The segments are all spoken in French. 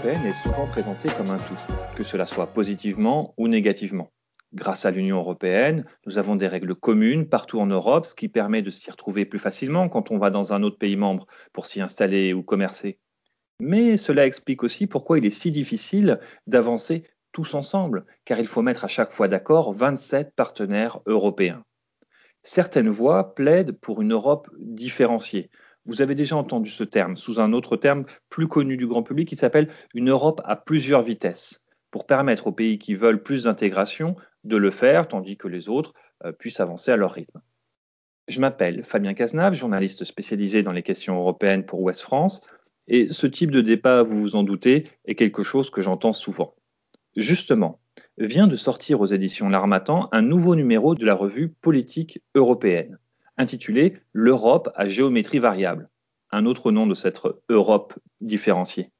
européenne est souvent présentée comme un tout, que cela soit positivement ou négativement. Grâce à l'Union européenne, nous avons des règles communes partout en Europe, ce qui permet de s'y retrouver plus facilement quand on va dans un autre pays membre pour s'y installer ou commercer. Mais cela explique aussi pourquoi il est si difficile d'avancer tous ensemble, car il faut mettre à chaque fois d'accord 27 partenaires européens. Certaines voix plaident pour une Europe différenciée. Vous avez déjà entendu ce terme sous un autre terme plus connu du grand public qui s'appelle une Europe à plusieurs vitesses, pour permettre aux pays qui veulent plus d'intégration de le faire, tandis que les autres euh, puissent avancer à leur rythme. Je m'appelle Fabien Cazenave, journaliste spécialisé dans les questions européennes pour Ouest France, et ce type de débat, vous vous en doutez, est quelque chose que j'entends souvent. Justement, vient de sortir aux éditions L'Armatan un nouveau numéro de la revue politique européenne, intitulé L'Europe à géométrie variable, un autre nom de cette Europe différenciée.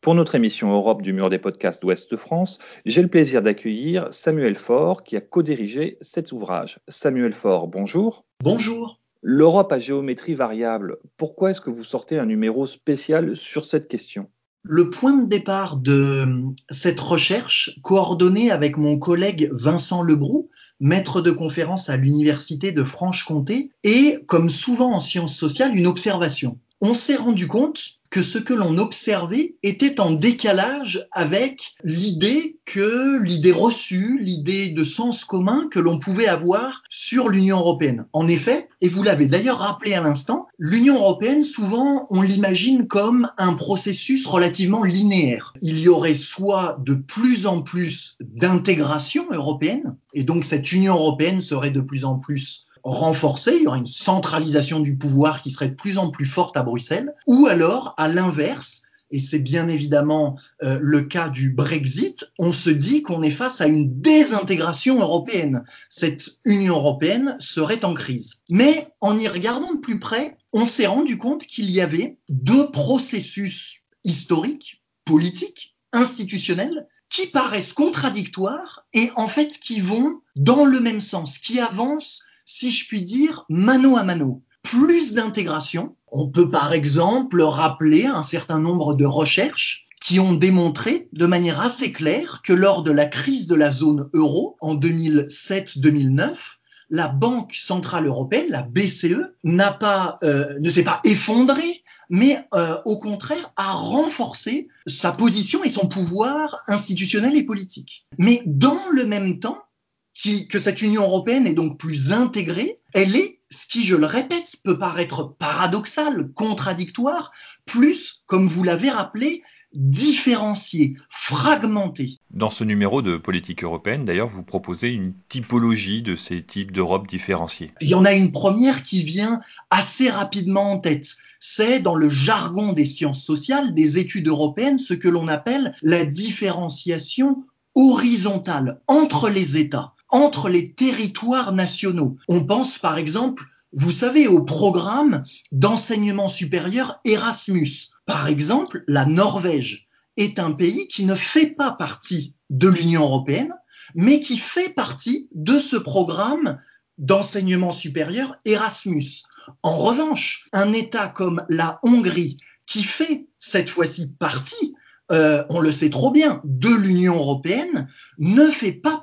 Pour notre émission Europe du mur des podcasts d'Ouest de France, j'ai le plaisir d'accueillir Samuel Faure qui a co-dirigé cet ouvrage. Samuel Faure, bonjour. Bonjour. L'Europe à géométrie variable, pourquoi est-ce que vous sortez un numéro spécial sur cette question? Le point de départ de cette recherche, coordonnée avec mon collègue Vincent Lebroux, maître de conférence à l'Université de Franche-Comté, est, comme souvent en sciences sociales, une observation. On s'est rendu compte que ce que l'on observait était en décalage avec l'idée que, l'idée reçue, l'idée de sens commun que l'on pouvait avoir sur l'Union européenne. En effet, et vous l'avez d'ailleurs rappelé à l'instant, l'Union européenne, souvent, on l'imagine comme un processus relativement linéaire. Il y aurait soit de plus en plus d'intégration européenne, et donc cette Union européenne serait de plus en plus renforcée, il y aura une centralisation du pouvoir qui serait de plus en plus forte à Bruxelles, ou alors, à l'inverse, et c'est bien évidemment euh, le cas du Brexit, on se dit qu'on est face à une désintégration européenne. Cette Union européenne serait en crise. Mais en y regardant de plus près, on s'est rendu compte qu'il y avait deux processus historiques, politiques, institutionnels, qui paraissent contradictoires et en fait qui vont dans le même sens, qui avancent si je puis dire, mano à mano. Plus d'intégration. On peut par exemple rappeler un certain nombre de recherches qui ont démontré de manière assez claire que lors de la crise de la zone euro en 2007-2009, la Banque centrale européenne, la BCE, n'a pas, euh, ne s'est pas effondrée, mais euh, au contraire a renforcé sa position et son pouvoir institutionnel et politique. Mais dans le même temps, que cette Union européenne est donc plus intégrée, elle est, ce qui, je le répète, peut paraître paradoxal, contradictoire, plus, comme vous l'avez rappelé, différenciée, fragmentée. Dans ce numéro de politique européenne, d'ailleurs, vous proposez une typologie de ces types d'Europe différenciées. Il y en a une première qui vient assez rapidement en tête. C'est dans le jargon des sciences sociales, des études européennes, ce que l'on appelle la différenciation horizontale entre les États entre les territoires nationaux. On pense par exemple, vous savez, au programme d'enseignement supérieur Erasmus. Par exemple, la Norvège est un pays qui ne fait pas partie de l'Union européenne, mais qui fait partie de ce programme d'enseignement supérieur Erasmus. En revanche, un État comme la Hongrie, qui fait cette fois-ci partie euh, on le sait trop bien, de l'Union européenne ne fait pas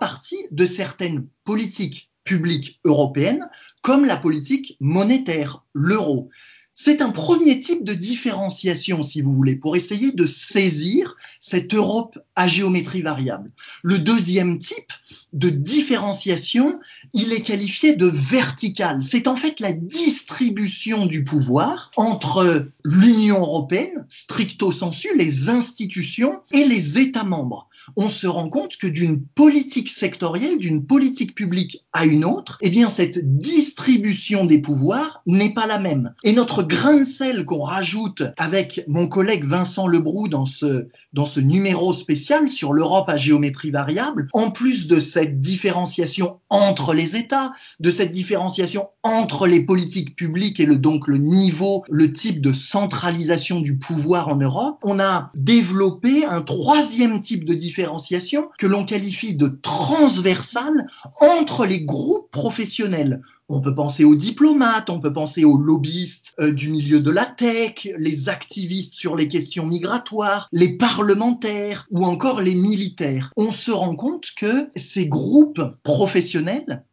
de certaines politiques publiques européennes comme la politique monétaire, l'euro. C'est un premier type de différenciation, si vous voulez, pour essayer de saisir cette Europe à géométrie variable. Le deuxième type de différenciation, il est qualifié de vertical. C'est en fait la distribution du pouvoir entre l'Union européenne, stricto sensu, les institutions et les États membres on se rend compte que d'une politique sectorielle, d'une politique publique à une autre, eh bien cette distribution des pouvoirs n'est pas la même. Et notre grain de sel qu'on rajoute avec mon collègue Vincent Lebroux dans ce, dans ce numéro spécial sur l'Europe à géométrie variable, en plus de cette différenciation entre les États, de cette différenciation entre les politiques publiques et le, donc le niveau, le type de centralisation du pouvoir en Europe, on a développé un troisième type de différenciation que l'on qualifie de transversale entre les groupes professionnels. On peut penser aux diplomates, on peut penser aux lobbyistes euh, du milieu de la tech, les activistes sur les questions migratoires, les parlementaires ou encore les militaires. On se rend compte que ces groupes professionnels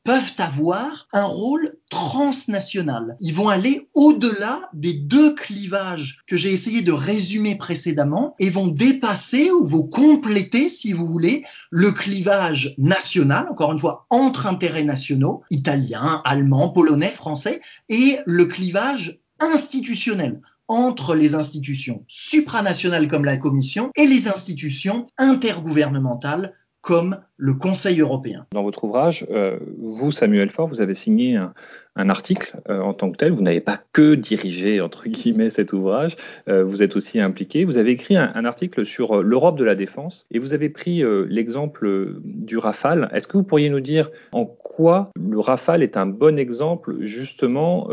peuvent avoir un rôle transnational. Ils vont aller au-delà des deux clivages que j'ai essayé de résumer précédemment et vont dépasser ou vont compléter, si vous voulez, le clivage national, encore une fois, entre intérêts nationaux, italiens, allemands, polonais, français, et le clivage institutionnel entre les institutions supranationales comme la Commission et les institutions intergouvernementales comme le Conseil européen. Dans votre ouvrage, euh, vous, Samuel Faure, vous avez signé un, article euh, en tant que tel. Vous n'avez pas que dirigé, entre guillemets, cet ouvrage. Euh, vous êtes aussi impliqué. Vous avez écrit un, article sur l'Europe de la défense et vous avez pris l'exemple du Rafale. Est-ce que vous pourriez nous dire en quoi le Rafale est un bon exemple, justement,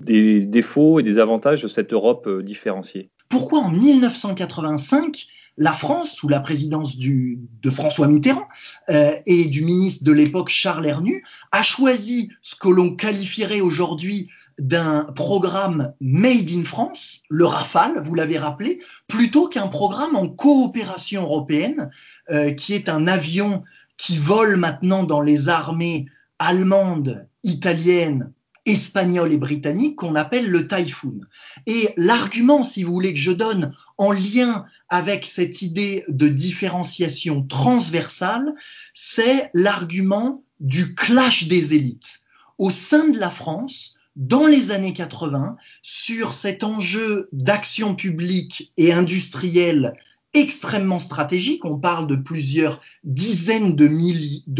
des défauts et des avantages de cette Europe différenciée? Pourquoi en 1985 la France, sous la présidence de François Mitterrand euh, et du ministre de l'époque Charles Hernu, a choisi ce que l'on qualifierait aujourd'hui d'un programme Made in France, le Rafale, vous l'avez rappelé, plutôt qu'un programme en coopération européenne, euh, qui est un avion qui vole maintenant dans les armées allemandes, italiennes, espagnol et britannique qu'on appelle le Typhoon. Et l'argument, si vous voulez, que je donne en lien avec cette idée de différenciation transversale, c'est l'argument du clash des élites. Au sein de la France, dans les années 80, sur cet enjeu d'action publique et industrielle extrêmement stratégique, on parle de plusieurs dizaines de,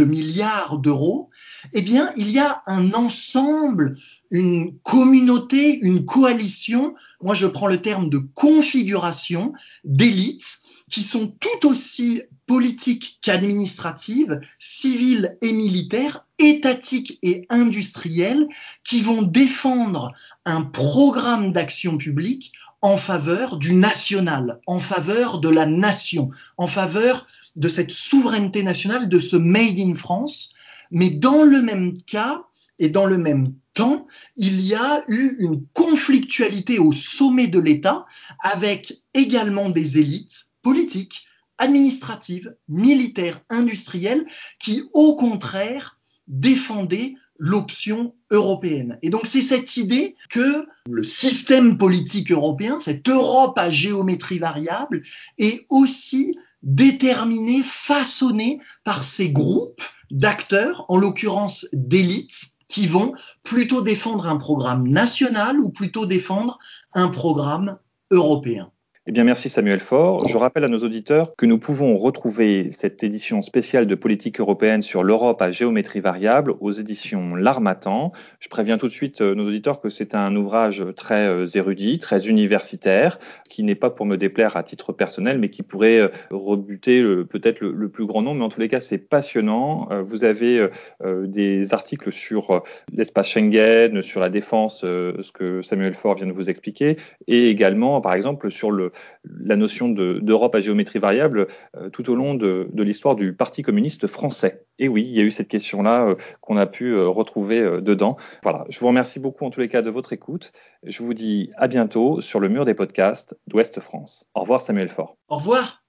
milliards d'euros, eh bien, il y a un ensemble, une communauté, une coalition, moi je prends le terme de configuration d'élites qui sont tout aussi politiques qu'administratives, civiles et militaires, étatiques et industrielles, qui vont défendre un programme d'action publique en faveur du national, en faveur de la nation, en faveur de cette souveraineté nationale, de ce Made in France. Mais dans le même cas et dans le même temps, il y a eu une conflictualité au sommet de l'État avec également des élites politiques, administratives, militaires, industrielles, qui au contraire défendaient l'option européenne. Et donc c'est cette idée que le système politique européen, cette Europe à géométrie variable, est aussi déterminé, façonné par ces groupes d'acteurs, en l'occurrence d'élites, qui vont plutôt défendre un programme national ou plutôt défendre un programme européen. Eh bien, merci Samuel Faure. Je rappelle à nos auditeurs que nous pouvons retrouver cette édition spéciale de politique européenne sur l'Europe à géométrie variable aux éditions L'Armatan. Je préviens tout de suite euh, nos auditeurs que c'est un ouvrage très euh, érudit, très universitaire, qui n'est pas pour me déplaire à titre personnel, mais qui pourrait euh, rebuter peut-être le, plus grand nombre. Mais en tous les cas, c'est passionnant. Vous avez des articles sur l'espace Schengen, sur la défense, ce que Samuel Faure vient de vous expliquer, et également, par exemple, sur le la notion d'Europe à géométrie variable euh, tout au long de, l'histoire du Parti communiste français. Et oui, il y a eu cette question-là euh, qu'on a pu euh, retrouver dedans. Voilà, je vous remercie beaucoup en tous les cas de votre écoute. Je vous dis à bientôt sur le mur des podcasts d'Ouest France. Au revoir Samuel Faure. Au revoir.